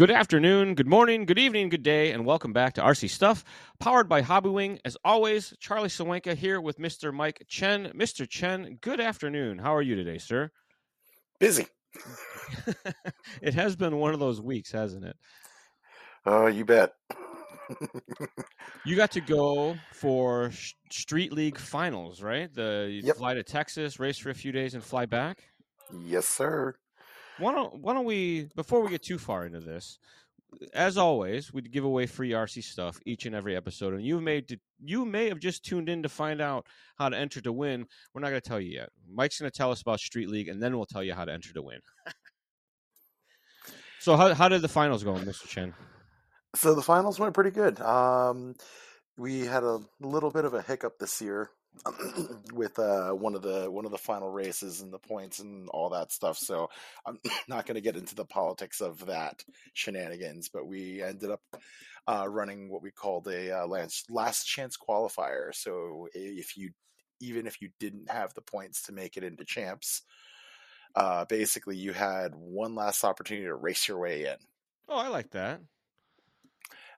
Good afternoon, good morning, good evening, good day, and welcome back to RC Stuff, powered by Hobbywing. As always, Charlie Sawenka here with Mr. Mike Chen. Mr. Chen, good afternoon. How are you today, sir? Busy. it has been one of those weeks, hasn't it? Oh, you bet. you got to go for Sh- Street League finals, right? The Yep. fly to Texas, race for a few days, and fly back. yes, sir. Why don't Why don't we before we get too far into this? As always, we give away free RC stuff each and every episode, and you may you may have just tuned in to find out how to enter to win. We're not going to tell you yet. Mike's going to tell us about Street League, and then we'll tell you how to enter to win. so, how how did the finals go, Mr. Chen? So the finals went pretty good. Um, we had a little bit of a hiccup this year with uh, one of the one of the final races and the points and all that stuff. So I'm not going to get into the politics of that shenanigans. But we ended up uh, running what we called a uh, last last chance qualifier. So if you even if you didn't have the points to make it into champs, uh, basically you had one last opportunity to race your way in. Oh, I like that.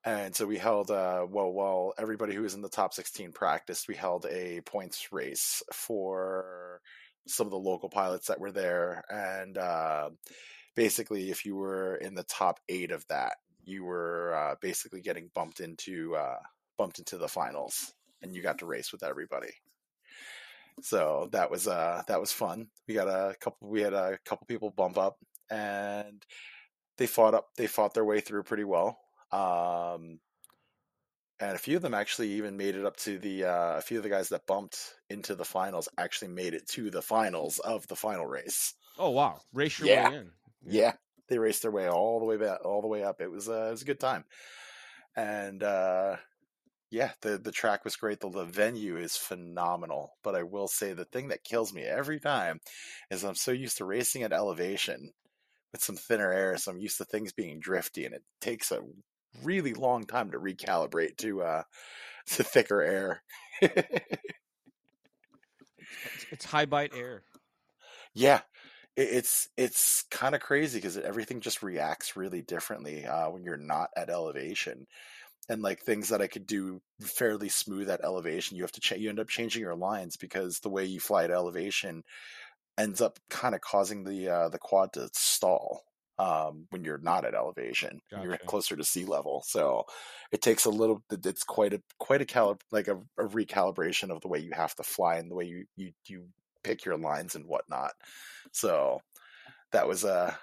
And so we held, uh, well, while everybody who was in the top 16 practiced, we held a points race for some of the local pilots that were there. And uh, basically, if you were in the top eight of that, you were uh, basically getting bumped into uh, bumped into the finals, and you got to race with everybody. So that was uh, that was fun. We got a couple. We had a couple people bump up, and they fought up. They fought their way through pretty well. Um, and a few of them actually even made it up to the uh, a few of the guys that bumped into the finals actually made it to the finals of the final race. Oh wow, race your Yeah. way in. Yeah, they raced their way all the way back, all the way up. It was uh, it was a good time, and uh, yeah, the the track was great. The, the venue is phenomenal. But I will say the thing that kills me every time is I'm so used to racing at elevation with some thinner air, so I'm used to things being drifty, and it takes a really long time to recalibrate to uh to thicker air. It's, it's high bite air. Yeah, it, it's it's kind of crazy because everything just reacts really differently uh, when you're not at elevation, and like things that I could do fairly smooth at elevation, you have to cha- you end up changing your lines because the way you fly at elevation ends up kind of causing the uh, the quad to stall um, when you're not at elevation. when You're closer to sea level, so it takes a little. It's quite a quite a calib like a, a recalibration of the way you have to fly and the way you you you pick your lines and whatnot. So that was uh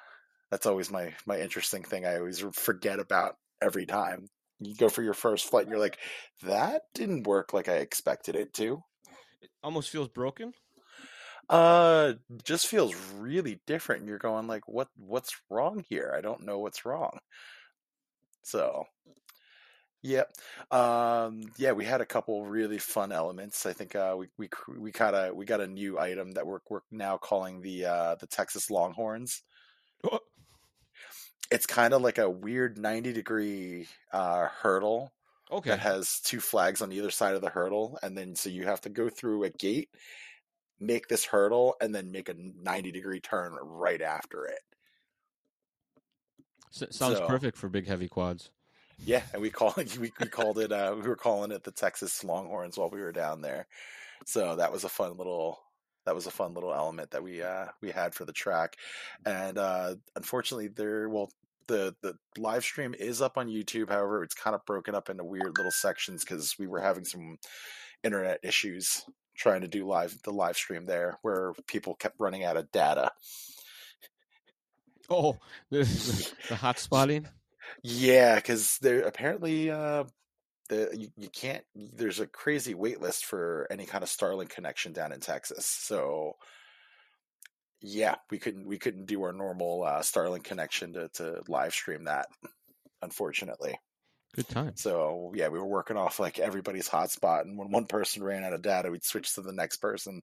that's always my my interesting thing. I always forget about every time. You go for your first flight and you're like, that didn't work like I expected it to. It almost feels broken. Uh just feels really different. You're going like, what what's wrong here? I don't know what's wrong. So Yep. Um, yeah, we had a couple really fun elements. I think uh, we we we got a we got a new item that we're we're now calling the uh, the Texas Longhorns. Oh, It's kind of like a weird ninety degree uh, hurdle okay. that has two flags on either side of the hurdle, and then so you have to go through a gate, make this hurdle, and then make a ninety degree turn right after it. S- sounds so- perfect for big heavy quads. Yeah, and we call it we, we called it uh we were calling it the Texas Longhorns while we were down there. So that was a fun little that was a fun little element that we uh we had for the track. And uh unfortunately there well the the live stream is up on YouTube. However, it's kind of broken up into weird little sections cuz we were having some internet issues trying to do live the live stream there where people kept running out of data. Oh, the, hot spotting. Yeah, because there apparently uh, the you, you can't. There's a crazy wait list for any kind of Starlink connection down in Texas. So yeah, we couldn't we couldn't do our normal uh, Starlink connection to to live stream that, unfortunately. Good time. So yeah, we were working off like everybody's hotspot, and when one person ran out of data, we'd switch to the next person.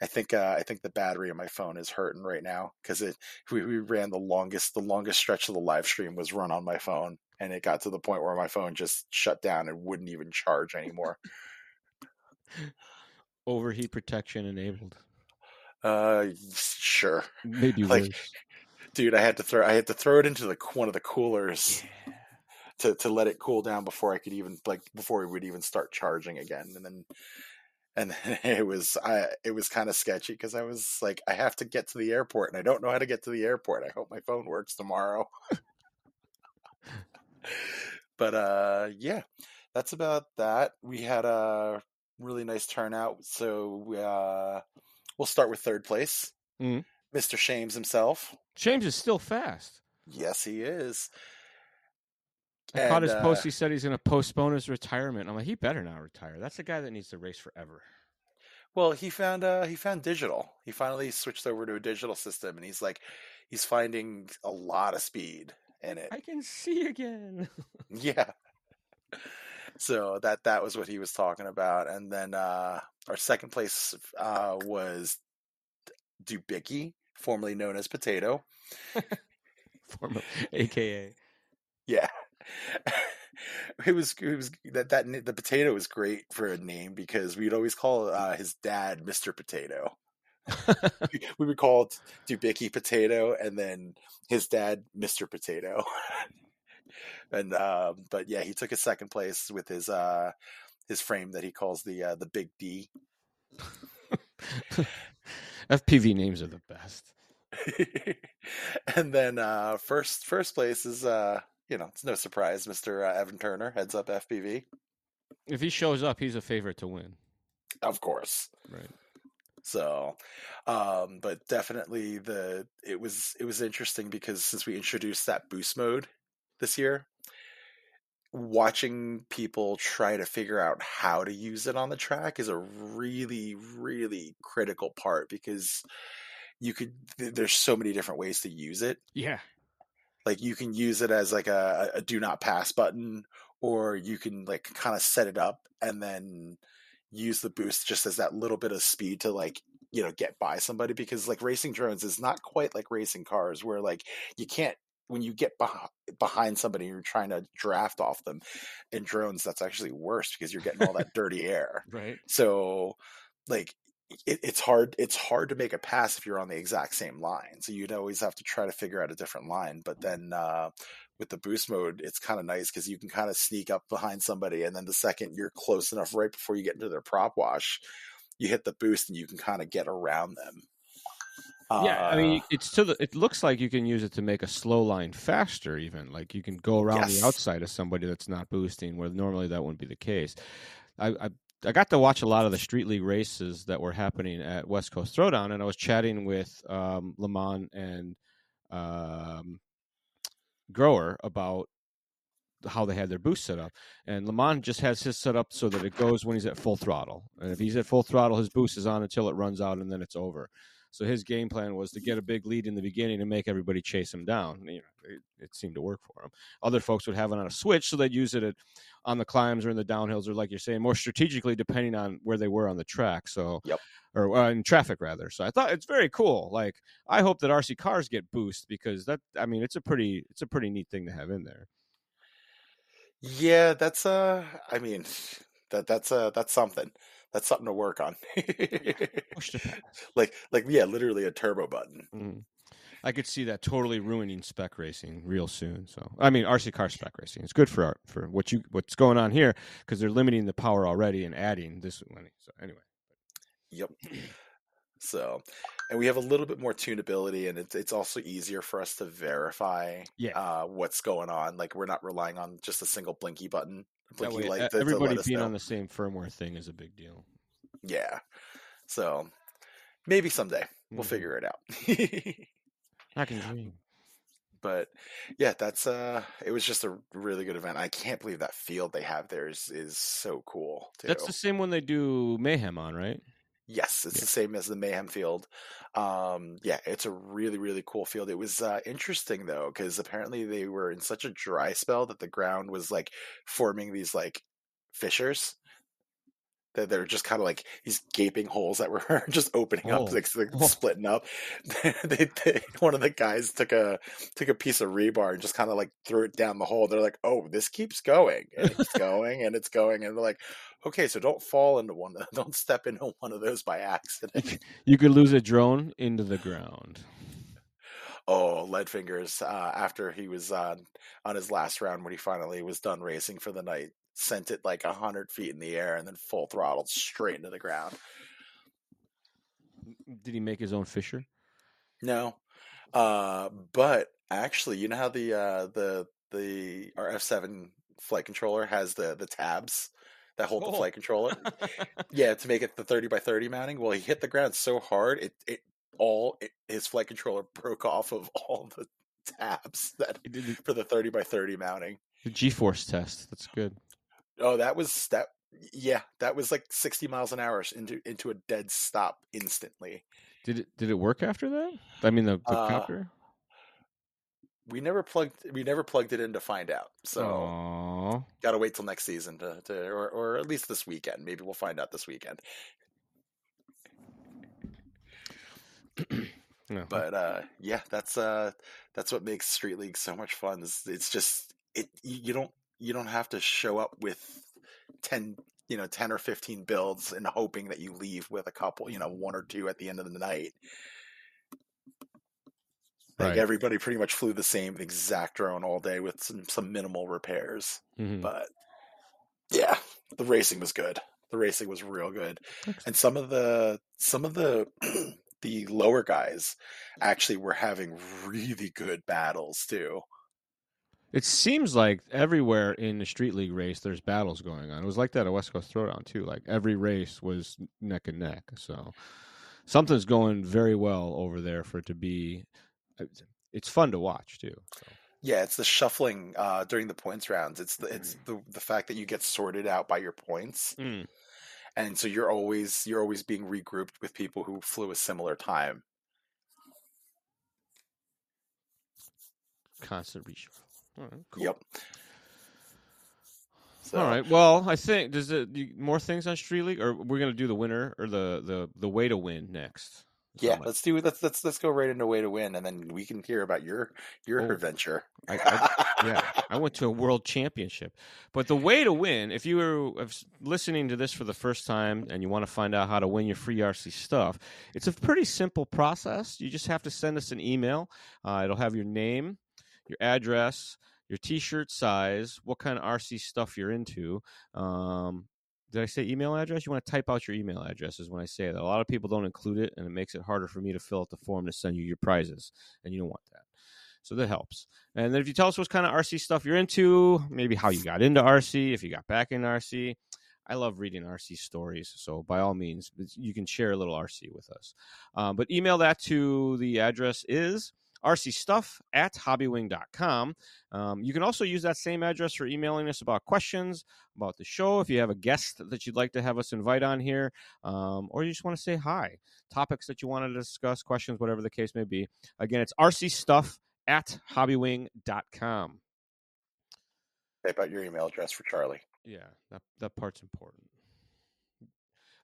I think uh, I think the battery on my phone is hurting right now because it we, we ran the longest the longest stretch of the live stream was run on my phone, and it got to the point where my phone just shut down and wouldn't even charge anymore. Overheat protection enabled. Uh, sure. Maybe Like- worse. dude, I had to throw I had to throw it into the one of the coolers to to let it cool down before I could even like before we would even start charging again, and then and then it was I it was kind of sketchy because I was like I have to get to the airport and I don't know how to get to the airport. I hope my phone works tomorrow. but uh yeah, that's about that. We had a really nice turnout, so we, uh we'll start with third place. Mhm. Mr. James himself. James is still fast. Yes, he is. I caught his uh, post. He said he's going to postpone his retirement. I'm like, he better not retire. That's the guy that needs to race forever. Well, he found uh he found digital. He finally switched over to a digital system and he's like he's finding a lot of speed in it. I can see again. Yeah. So that that was what he was talking about. And then uh our second place uh was Dubicki, formerly known as Potato. Former, AKA. Yeah. it was it was that that the potato was great for a name because we'd always call uh, his dad Mr. Potato. we would call Dubicki Potato, and then his dad Mr. Potato. and um, but yeah, he took his second place with his uh his frame that he calls the uh, the Big D. FPV names are the best. and then uh first first place is uh you know it's no surprise Mr. Uh, Evan Turner heads up FPV If he shows up, he's a favorite to win. of course. Right. So, um, but definitely the it was it was interesting because since we introduced that boost mode this year, watching people try to figure out how to use it on the track is a really really critical part because you could there's so many different ways to use it Yeah. Like you can use it as like a, a do not pass button or you can like kind of set it up and then use the boost just as that little bit of speed to like you know get by somebody because like racing drones is not quite like racing cars where like you can't when you get beh- behind somebody you're trying to draft off them in drones that's actually worse because you're getting all that dirty air Right. so like it, it's hard it's hard to make a pass if you're on the exact same line so you'd always have to try to figure out a different line but then uh with the boost mode it's kind of nice because you can kind of sneak up behind somebody and then the second you're close enough right before you get into their prop wash you hit the boost and you can kind of get around them yeah, I mean, Uh, it's to the. It looks like you can use it to make a slow line faster. Even like you can go around Yes. the outside of somebody that's not boosting, where normally that wouldn't be the case. I, I I got to watch a lot of the street league races that were happening at West Coast Throwdown, and I was chatting with um, Lamont and um, Grower about how they had their boost set up. And Lamont just has his set up so that it goes when he's at full throttle. And if he's at full throttle, his boost is on until it runs out, and then it's over. So his game plan was to get a big lead in the beginning and make everybody chase him down. You know, it, it seemed to work for him. Other folks would have it on a switch, so they'd use it at, on the climbs or in the downhills, or like you're saying, more strategically depending on where they were on the track. So, Yep. or uh, in traffic rather. So I thought it's very cool. Like I hope that RC cars get boost because that I mean it's a pretty it's a pretty neat thing to have in there. yeah that's uh i mean that that's uh that's something that's something to work on like like yeah literally a turbo button Mhm. I could see that totally ruining spec racing real soon. So I mean RC car spec racing. It's good for our, for what you what's going on here because they're limiting the power already and adding this one. So anyway, Yep. So, and we have a little bit more tunability, and it's it's also easier for us to verify Yeah. uh, what's going on. Like we're not relying on just a single blinky button, that way, e- to- to everybody being know. on the same firmware thing is a big deal. Yeah. So maybe someday we'll Mhm. figure it out. I can dream. but yeah, that's uh, it was just a really good event. I can't believe that field they have there is is so cool. Too. That's the same one they do mayhem on, right? Yes, it's Yeah. the same as the Mayhem Field. Um, yeah, it's a really, really cool field. It was uh, interesting though, because apparently they were in such a dry spell that the ground was like forming these like fissures. That they're just kind of like these gaping holes that were just opening Oh. up, like, like Oh. splitting up. they, they, one of the guys took a took a piece of rebar and just kind of like threw it down the hole. They're like, "Oh, this keeps going and it's going and it's going," and they're like, okay, so don't fall into one. of- Don't step into one of those by accident. You could lose a drone into the ground. Oh, lead fingers. Uh, after he was on on his last round, when he finally was done racing for the night, sent it like a hundred feet in the air and then full throttled straight into the ground. Did he make his own Fisher? No, uh, but actually, you know how the uh, the the our F seven flight controller has the the tabs that hold oh. the flight controller. yeah, to make it the thirty by thirty mounting. Well, he hit the ground so hard it it all it, his flight controller broke off of all the tabs that he did for the thirty by thirty mounting. The G force test. That's good. Oh, that was that. Yeah, that was like sixty miles an hour into into a dead stop instantly. Did it did it work after that? I mean, the, the uh, copter. We never plugged we never plugged it in to find out. So got to wait till next season to, to or or at least this weekend. Maybe we'll find out this weekend. no. But uh, yeah, that's uh, that's what makes Street League so much fun. Is it's just it you don't you don't have to show up with 10 you know 10 or 15 builds and hoping that you leave with a couple you know one or two at the end of the night like right. everybody pretty much flew the same exact drone all day with some some minimal repairs mm-hmm. but yeah the racing was good the racing was real good and some of the some of the the lower guys actually were having really good battles too it seems like everywhere in the street league race, there's battles going on. It was like that at West Coast Throwdown too. Like every race was neck and neck. So something's going very well over there for it to be. Uh, it's fun to watch too. So. Yeah, it's the shuffling uh, during the points rounds. It's the it's mm. the the fact that you get sorted out by your points, mm. and so you're always you're always being regrouped with people who flew a similar time. Constant reshuffle cool. Yep. So. All right. Well, I think does it more things on Street League, or we're gonna do the winner or the the the way to win next. Yeah, let's do let's let's let's go right into way to win, and then we can hear about your your oh, adventure. I, I, yeah, I went to a world championship, but the way to win, if you were listening to this for the first time and you want to find out how to win your free RC stuff, it's a pretty simple process. You just have to send us an email. Uh, it'll have your name, your address, your t-shirt size, what kind of RC stuff you're into. Um, did I say email address? You want to type out your email addresses when I say that. A lot of people don't include it, and it makes it harder for me to fill out the form to send you your prizes, and you don't want that. So that helps. And then if you tell us what kind of RC stuff you're into, maybe how you got into RC, if you got back in RC. I love reading RC stories, so by all means, you can share a little RC with us. Um, but email that to the address is rcstuff at hobbywing.com. Um, you can also use that same address for emailing us about questions about the show. If you have a guest that you'd like to have us invite on here, um, or you just want to say hi, topics that you want to discuss, questions, whatever the case may be. Again, it's rcstuff at hobbywing.com. Type out your email address for Charlie. Yeah, that, that part's important.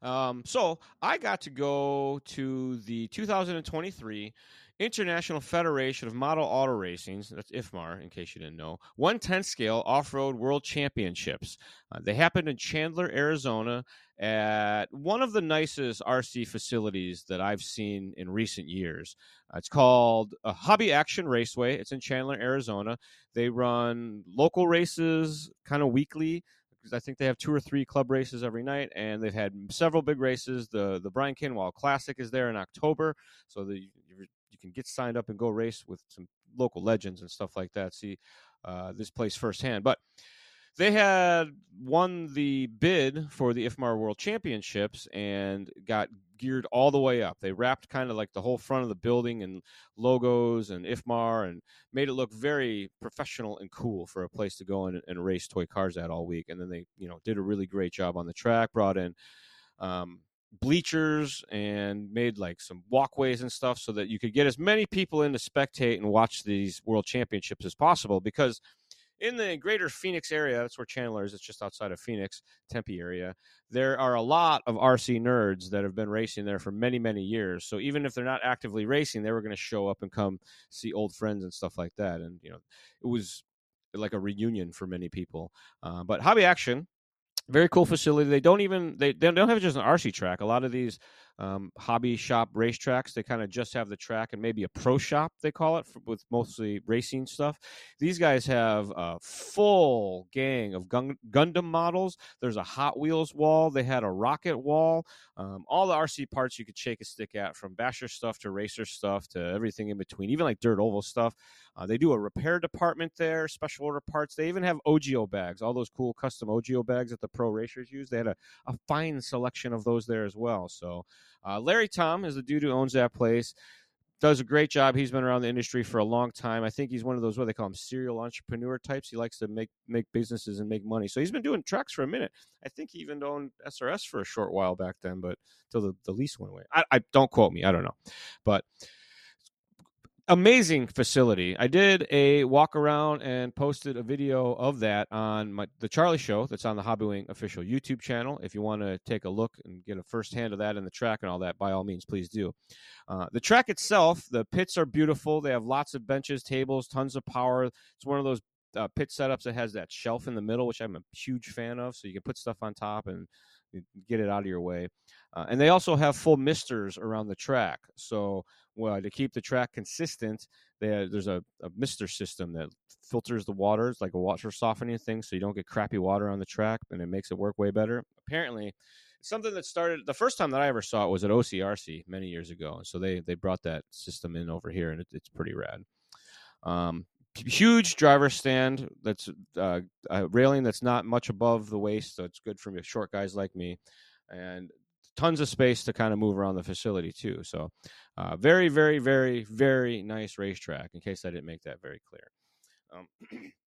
Um, so I got to go to the 2023 International Federation of Model Auto Racing, that's IFMAR, in case you didn't know, 110 scale off road world championships. Uh, they happened in Chandler, Arizona, at one of the nicest RC facilities that I've seen in recent years. Uh, it's called uh, Hobby Action Raceway. It's in Chandler, Arizona. They run local races kind of weekly. Because I think they have two or three club races every night, and they've had several big races. The the Brian Kinwald Classic is there in October, so the can get signed up and go race with some local legends and stuff like that. See uh, this place firsthand. But they had won the bid for the IFMAR World Championships and got geared all the way up. They wrapped kind of like the whole front of the building and logos and IFMAR and made it look very professional and cool for a place to go and, and race toy cars at all week. And then they, you know, did a really great job on the track, brought in um, bleachers and made like some walkways and stuff so that you could get as many people in to spectate and watch these world championships as possible because in the greater Phoenix area, that's where Chandler is. It's just outside of Phoenix, Tempe area. There are a lot of RC nerds that have been racing there for many, many years. So even if they're not actively racing, they were going to show up and come see old friends and stuff like that. And you know, it was like a reunion for many people. Uh, but Hobby Action very cool facility. They don't even they, they don't have just an RC track. A lot of these um, hobby shop racetracks. They kind of just have the track and maybe a pro shop, they call it, for, with mostly racing stuff. These guys have a full gang of Gun- Gundam models. There's a Hot Wheels wall. They had a rocket wall. Um, all the RC parts you could shake a stick at, from basher stuff to racer stuff to everything in between, even like dirt oval stuff. Uh, they do a repair department there, special order parts. They even have OGO bags, all those cool custom OGO bags that the pro racers use. They had a, a fine selection of those there as well. So, uh, Larry Tom is the dude who owns that place. Does a great job. He's been around the industry for a long time. I think he's one of those what they call him serial entrepreneur types. He likes to make make businesses and make money. So he's been doing trucks for a minute. I think he even owned SRS for a short while back then, but till the, the lease went away. I, I don't quote me. I don't know, but amazing facility. I did a walk around and posted a video of that on my, the Charlie Show. That's on the Hobbywing official YouTube channel. If you want to take a look and get a first hand of that in the track and all that, by all means, please do. Uh, the track itself, the pits are beautiful. They have lots of benches, tables, tons of power. It's one of those uh, pit setups that has that shelf in the middle, which I'm a huge fan of. So you can put stuff on top and get it out of your way. Uh, and they also have full misters around the track. So well, to keep the track consistent, there's a, a mister system that filters the water. It's like a water softening thing, so you don't get crappy water on the track, and it makes it work way better. Apparently, something that started the first time that I ever saw it was at OCRC many years ago, and so they they brought that system in over here, and it, it's pretty rad. Um, huge driver stand that's uh, a railing that's not much above the waist, so it's good for short guys like me, and tons of space to kind of move around the facility too. So, uh, very, very, very, very nice racetrack. In case I didn't make that very clear. Um,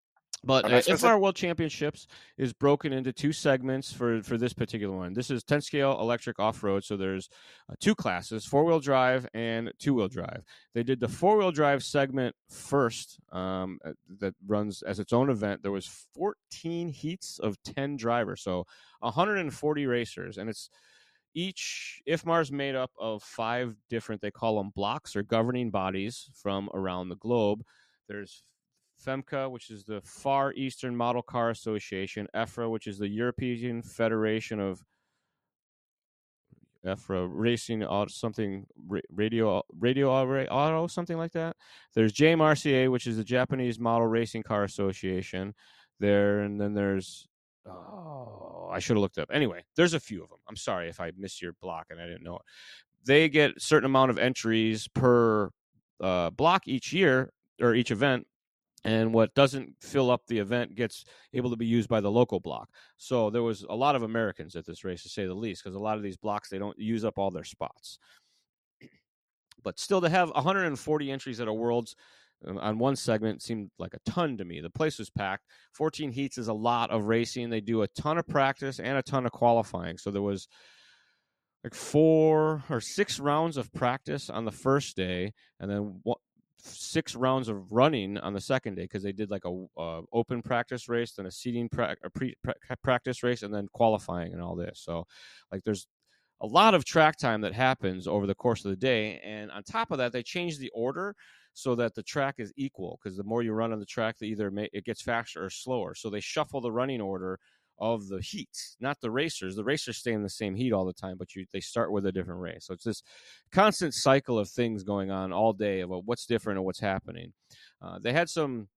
but uh, IFMAR World Championships is broken into two segments for for this particular one. This is 10 scale electric off road, so there's uh, two classes: four wheel drive and two wheel drive. They did the four wheel drive segment first, um, that runs as its own event. There was 14 heats of 10 drivers, so 140 racers, and it's each IFMAR is made up of five different, they call them blocks or governing bodies from around the globe. There's FEMCA, which is the Far Eastern Model Car Association, EFRA, which is the European Federation of EFRA Racing Auto, something radio radio auto something like that. There's JMRCA, which is the Japanese Model Racing Car Association. There and then there's Oh, I should have looked up. Anyway, there's a few of them. I'm sorry if I missed your block and I didn't know it. They get certain amount of entries per uh, block each year or each event, and what doesn't fill up the event gets able to be used by the local block. So there was a lot of Americans at this race, to say the least, because a lot of these blocks they don't use up all their spots. But still, to have 140 entries at a Worlds um, on one segment seemed like a ton to me. The place was packed. 14 heats is a lot of racing. They do a ton of practice and a ton of qualifying. So there was like four or six rounds of practice on the first day, and then six rounds of running on the second day because they did like a uh, open practice race, then a seating pra- a pre- pra- practice race, and then qualifying and all this. So like there's a lot of track time that happens over the course of the day, and on top of that, they changed the order so that the track is equal because the more you run on the track, the either may, it gets faster or slower. So they shuffle the running order of the heat, not the racers. The racers stay in the same heat all the time, but you they start with a different race. So it's this constant cycle of things going on all day about what's different and what's happening. Uh, they had some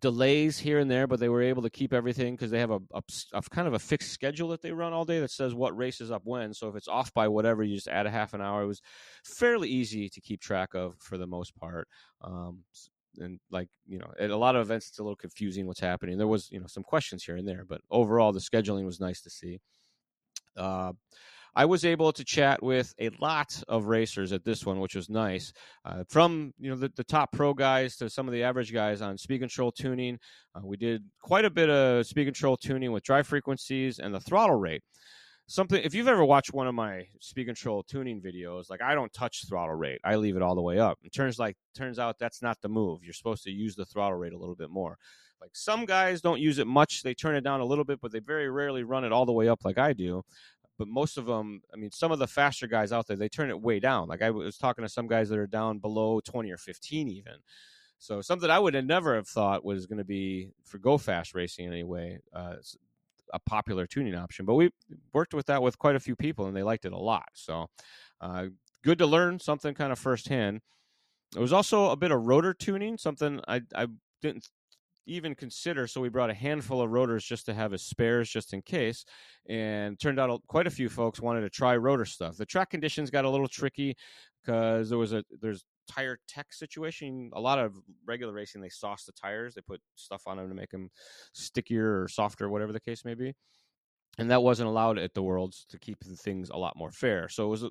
delays here and there, but they were able to keep everything because they have a, a, a, kind of a fixed schedule that they run all day that says what race is up when. So if it's off by whatever, you just add a half an hour. It was fairly easy to keep track of for the most part. Um, and like you know, at a lot of events, it's a little confusing what's happening. There was you know some questions here and there, but overall, the scheduling was nice to see. Uh, I was able to chat with a lot of racers at this one, which was nice. Uh, from you know the, the, top pro guys to some of the average guys on speed control tuning. Uh, we did quite a bit of speed control tuning with drive frequencies and the throttle rate. Something if you've ever watched one of my speed control tuning videos, like I don't touch throttle rate, I leave it all the way up. It turns like turns out that's not the move. You're supposed to use the throttle rate a little bit more. Like some guys don't use it much; they turn it down a little bit, but they very rarely run it all the way up like I do but most of them, I mean, some of the faster guys out there, they turn it way down. Like I was talking to some guys that are down below 20 or 15 even. So something I would have never have thought was going to be for go fast racing anyway. Uh, a popular tuning option. But we worked with that with quite a few people, and they liked it a lot. So uh, good to learn something kind of firsthand. It was also a bit of rotor tuning, something I, I didn't even consider. So we brought a handful of rotors just to have as spares, just in case. And turned out quite a few folks wanted to try rotor stuff. The track conditions got a little tricky because there was a there's tire tech situation. A lot of regular racing, they sauce the tires. They put stuff on them to make them stickier or softer, whatever the case may be. And that wasn't allowed at the Worlds to keep things a lot more fair. So it was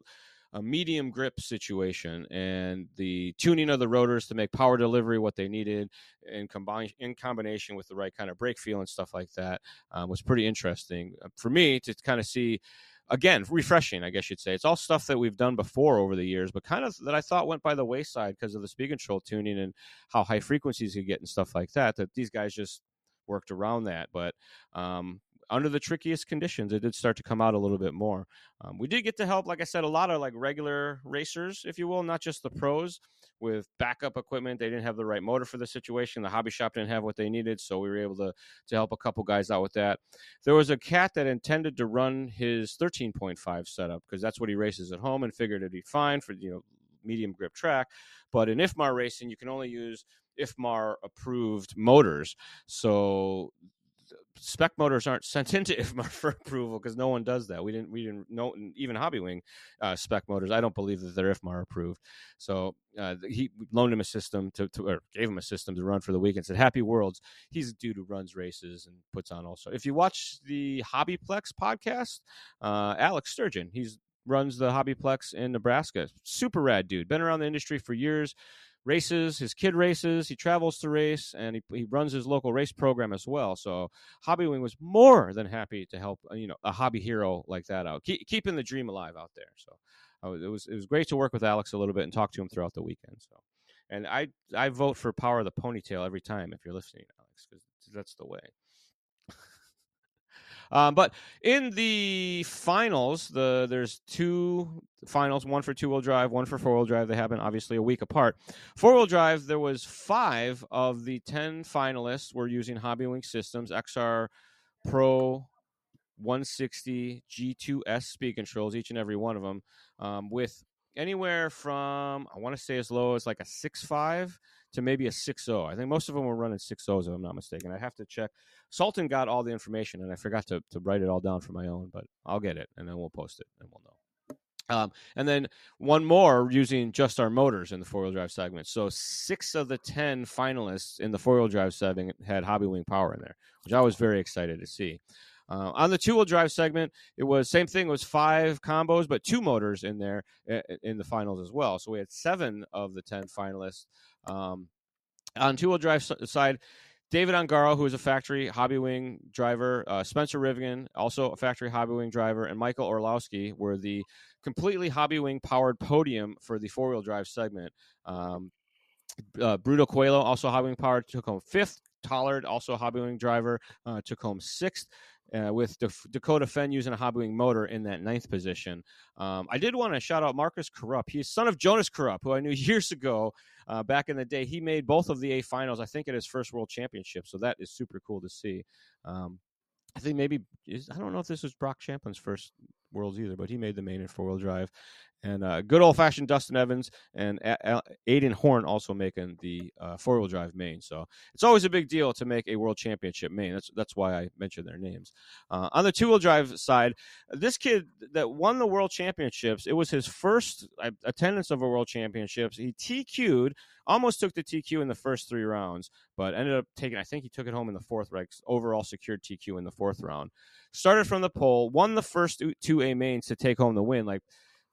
a medium grip situation and the tuning of the rotors to make power delivery what they needed and combine in combination with the right kind of brake feel and stuff like that um, was pretty interesting uh, for me to kind of see again refreshing i guess you'd say. It's all stuff that we've done before over the years but kind of that i thought went by the wayside because of the speed control tuning and how high frequencies you get and stuff like that that these guys just worked around that. But um, under the trickiest conditions, it did start to come out a little bit more. Um, we did get to help, like I said, a lot of like regular racers, if you will, not just the pros with backup equipment. They didn't have the right motor for the situation. The hobby shop didn't have what they needed, so we were able to to help a couple guys out with that. There was a cat that intended to run his 13.5 setup because that's what he races at home and figured it'd be fine for you know medium grip track. But in IFMAR racing, you can only use IFMAR approved motors. So spec motors aren't sent into IFMAR for approval because no one does that. We didn't we didn't know even Hobbywing uh, spec motors. I don't believe that they're IFMAR approved. So uh, he loaned him a system to, to, or gave him a system to run for the weekend. Said Happy Worlds. He's a dude who runs races and puts on also. If you watch the Hobbyplex podcast, uh, Alex Sturgeon, he's runs the Hobbyplex in Nebraska. Super rad dude. Been around the industry for years races, his kid races. He travels to race, and he, he runs his local race program as well. So Hobbywing was more than happy to help uh, you know a hobby hero like that out, Keep, keeping the dream alive out there. So uh, it was it was great to work with Alex a little bit and talk to him throughout the weekend. So, and I I vote for Power of the Ponytail every time if you're listening, Alex, because that's the way. Um, but in the finals, the there's two finals, one for two wheel drive, one for four wheel drive. They happen obviously a week apart. Four wheel drive, there was five of the ten finalists were using Hobbywing systems, XR Pro 160 G2S speed controls, each and every one of them, um, with anywhere from I want to say as low as like a six five to maybe a 6.0. I think most of them were running 6.0s, if I'm not mistaken. I have to check. Sultan got all the information, and I forgot to, to write it all down for my own, but I'll get it, and then we'll post it, and we'll know. Um, and then one more using just our motors in the four wheel drive segment. So six of the 10 finalists in the four wheel drive segment had Hobbywing power in there, which I was very excited to see. Uh, on the two wheel drive segment, it was same thing. It was five combos, but two motors in there in the finals as well. So we had seven of the 10 finalists um, on two wheel drive side, David Ongaro, who is a factory Hobbywing driver, uh, Spencer Rivkin, also a factory Hobbywing driver, and Michael Orlowski were the completely Hobbywing powered podium for the four wheel drive segment. Um, uh, Bruno Coelho, also Hobbywing powered, took home fifth. Tollard, also Hobbywing driver, uh, took home sixth uh, with Dakota Phend using a Hobbywing motor in that ninth position. Um, I did want to shout out Marcus Corrupt. He's son of Jonas Corrupt, who I knew years ago uh, back in the day. He made both of the A finals, I think, at his first World Championship. So that is super cool to see. Um, I think maybe I don't know if this was Broc Champlin's first Worlds either, but he made the main in four wheel drive, and uh, good old fashioned Dustin Evans and a- Aiden Horn also making the uh, four wheel drive main. So it's always a big deal to make a world championship main. That's that's why I mentioned their names. Uh, on the two wheel drive side, this kid that won the world championships, it was his first uh, attendance of a world championships. He TQ'd, almost took the TQ in the first three rounds, but ended up taking. I think he took it home in the fourth. Right, overall secured TQ in the fourth round. Started from the pole, won the first two A mains to take home the win. Like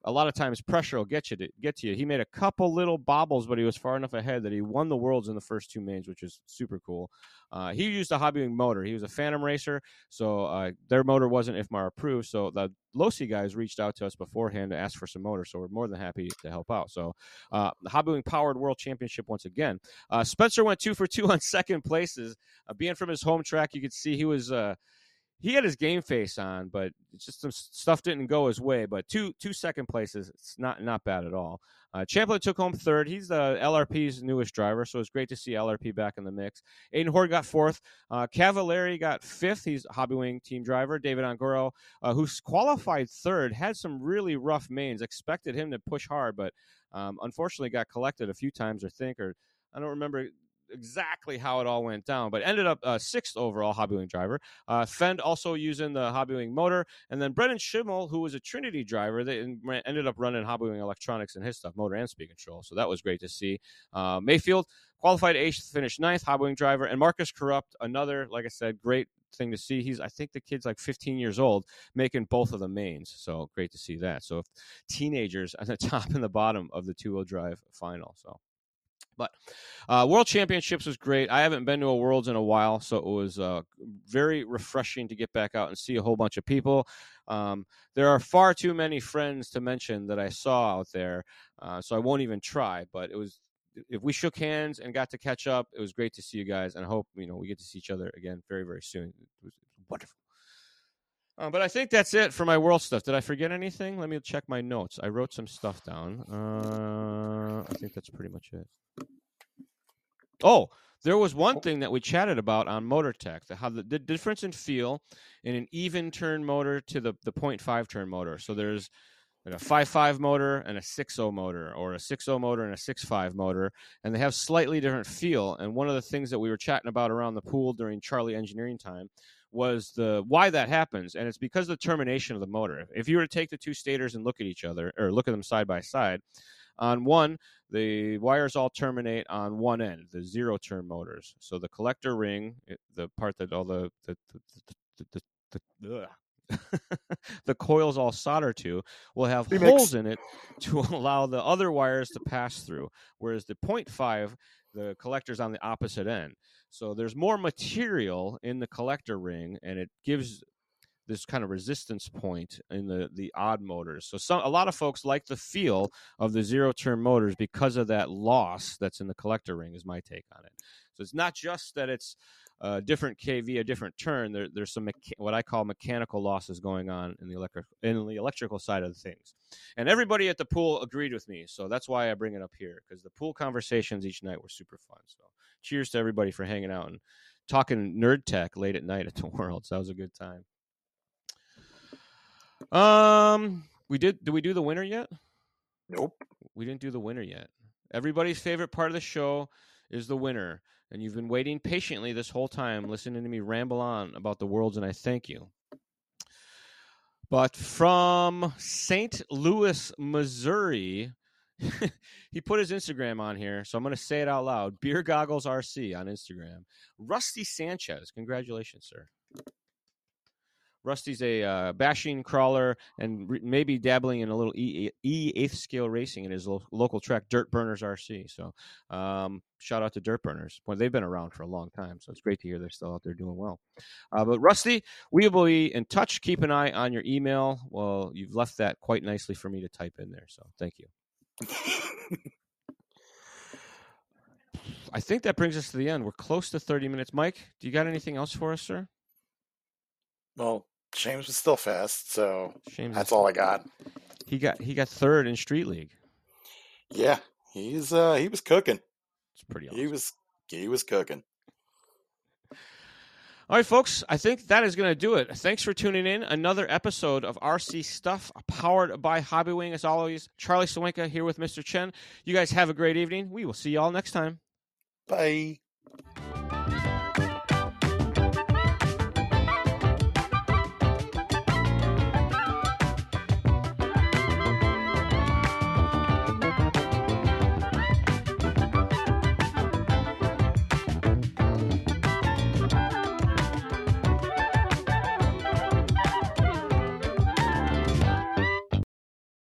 a lot of times pressure will get you to get to you. He made a couple little bobbles, but he was far enough ahead that he won the worlds in the first two mains, which is super cool. Uh, he used a Hobbywing motor. He was a Phantom racer, so uh, their motor wasn't IFMAR approved. So the Losi guys reached out to us beforehand to ask for some motor, so we're more than happy to help out. So uh, the Hobbywing Powered World Championship once again. Uh, Spencer went two for two on second places. Uh, being from his home track, you could see he was uh, he had his game face on, but just some stuff didn't go his way. But two two second places, it's not not bad at all. Uh, Champlin took home third. He's the LRP's newest driver, so it's great to see LRP back in the mix. Aiden Horde got fourth. Uh, Cavallari got fifth. He's Hobbywing team driver. David Ongaro, uh, who's qualified third, had some really rough mains. Expected him to push hard, but um, unfortunately got collected a few times, I think, or I don't remember exactly how it all went down, but ended up uh, sixth overall Hobbywing driver. Uh, Phend also using the Hobbywing motor, and then Brendan Schimmel, who was a Trinity driver, they ended up running Hobbywing electronics and his stuff, motor and speed control. So that was great to see. Uh, Maifield qualified eighth, finished ninth, Hobbywing driver, and Marcus Corrupt, another, like I said, great thing to see. He's, I think the kid's like 15 years old, making both of the mains. So great to see that. So teenagers at the top and the bottom of the two wheel drive final. So but uh, World Championships was great. I haven't been to a Worlds in a while, so it was uh, very refreshing to get back out and see a whole bunch of people. Um, there are far too many friends to mention that I saw out there, uh, so I won't even try. But it was if we shook hands and got to catch up, it was great to see you guys, and I hope you know we get to see each other again very very soon. It was, it was wonderful. Uh, but I think that's it for my world stuff. Did I forget anything? Let me check my notes. I wrote some stuff down. Uh, I think that's pretty much it. Oh, there was one thing that we chatted about on MotorTech, the, how the, the difference in feel in an even turn motor to the, the 0.5 turn motor. So there's a 5.5 motor and a 6.0 motor, or a 6.0 motor and a 6.5 motor, and they have slightly different feel. And one of the things that we were chatting about around the pool during Charlie engineering time was the why that happens, and it's because of the termination of the motor. If you were to take the two stators and look at each other, or look at them side by side, on one, the wires all terminate on one end, the zero turn motors. So the collector ring, the part that all the the the, the, the, the coils all solder to will have Remix. holes in it to allow the other wires to pass through. Whereas the 0.5, the collector's on the opposite end. So there's more material in the collector ring, and it gives this kind of resistance point in the the odd motors. So some a lot of folks like the feel of the zero turn motors because of that loss that's in the collector ring. Is my take on it. So it's not just that it's a different kV, a different turn. There, there's some mecha- what I call mechanical losses going on in the electric in the electrical side of things. And everybody at the pool agreed with me, so that's why I bring it up here because the pool conversations each night were super fun. So cheers to everybody for hanging out and talking nerd tech late at night at the Worlds. That was a good time. Um, we did. Did we do the winner yet? Nope. We didn't do the winner yet. Everybody's favorite part of the show is the winner, and you've been waiting patiently this whole time, listening to me ramble on about the worlds, and I thank you. But from St. Louis, Missouri, he put his Instagram on here, so I'm going to say it out loud. Beer Goggles RC on Instagram. Rusty Sanchez, congratulations, sir. Rusty's a uh, bashing crawler and re- maybe dabbling in a little E, eighth scale racing in his lo- local track, Dirt Burners RC. So, um, shout out to Dirt Burners. Well, they've been around for a long time, so it's great to hear they're still out there doing well. Uh, but Rusty, we will be in touch. Keep an eye on your email. Well, you've left that quite nicely for me to type in there, so thank you. I think that brings us to the end. We're close to 30 minutes. Mike, do you got anything else for us, sir? Well, James was still fast, so James that's all I got. He got he got third in Street League. Yeah, he's uh he was cooking. It's pretty awesome. He was he was cooking. All right, folks, I think that is going to do it. Thanks for tuning in. Another episode of RC Stuff powered by Hobbywing. As always, Charlie Sawinka here with Mr. Chen. You guys have a great evening. We will see you all next time. Bye.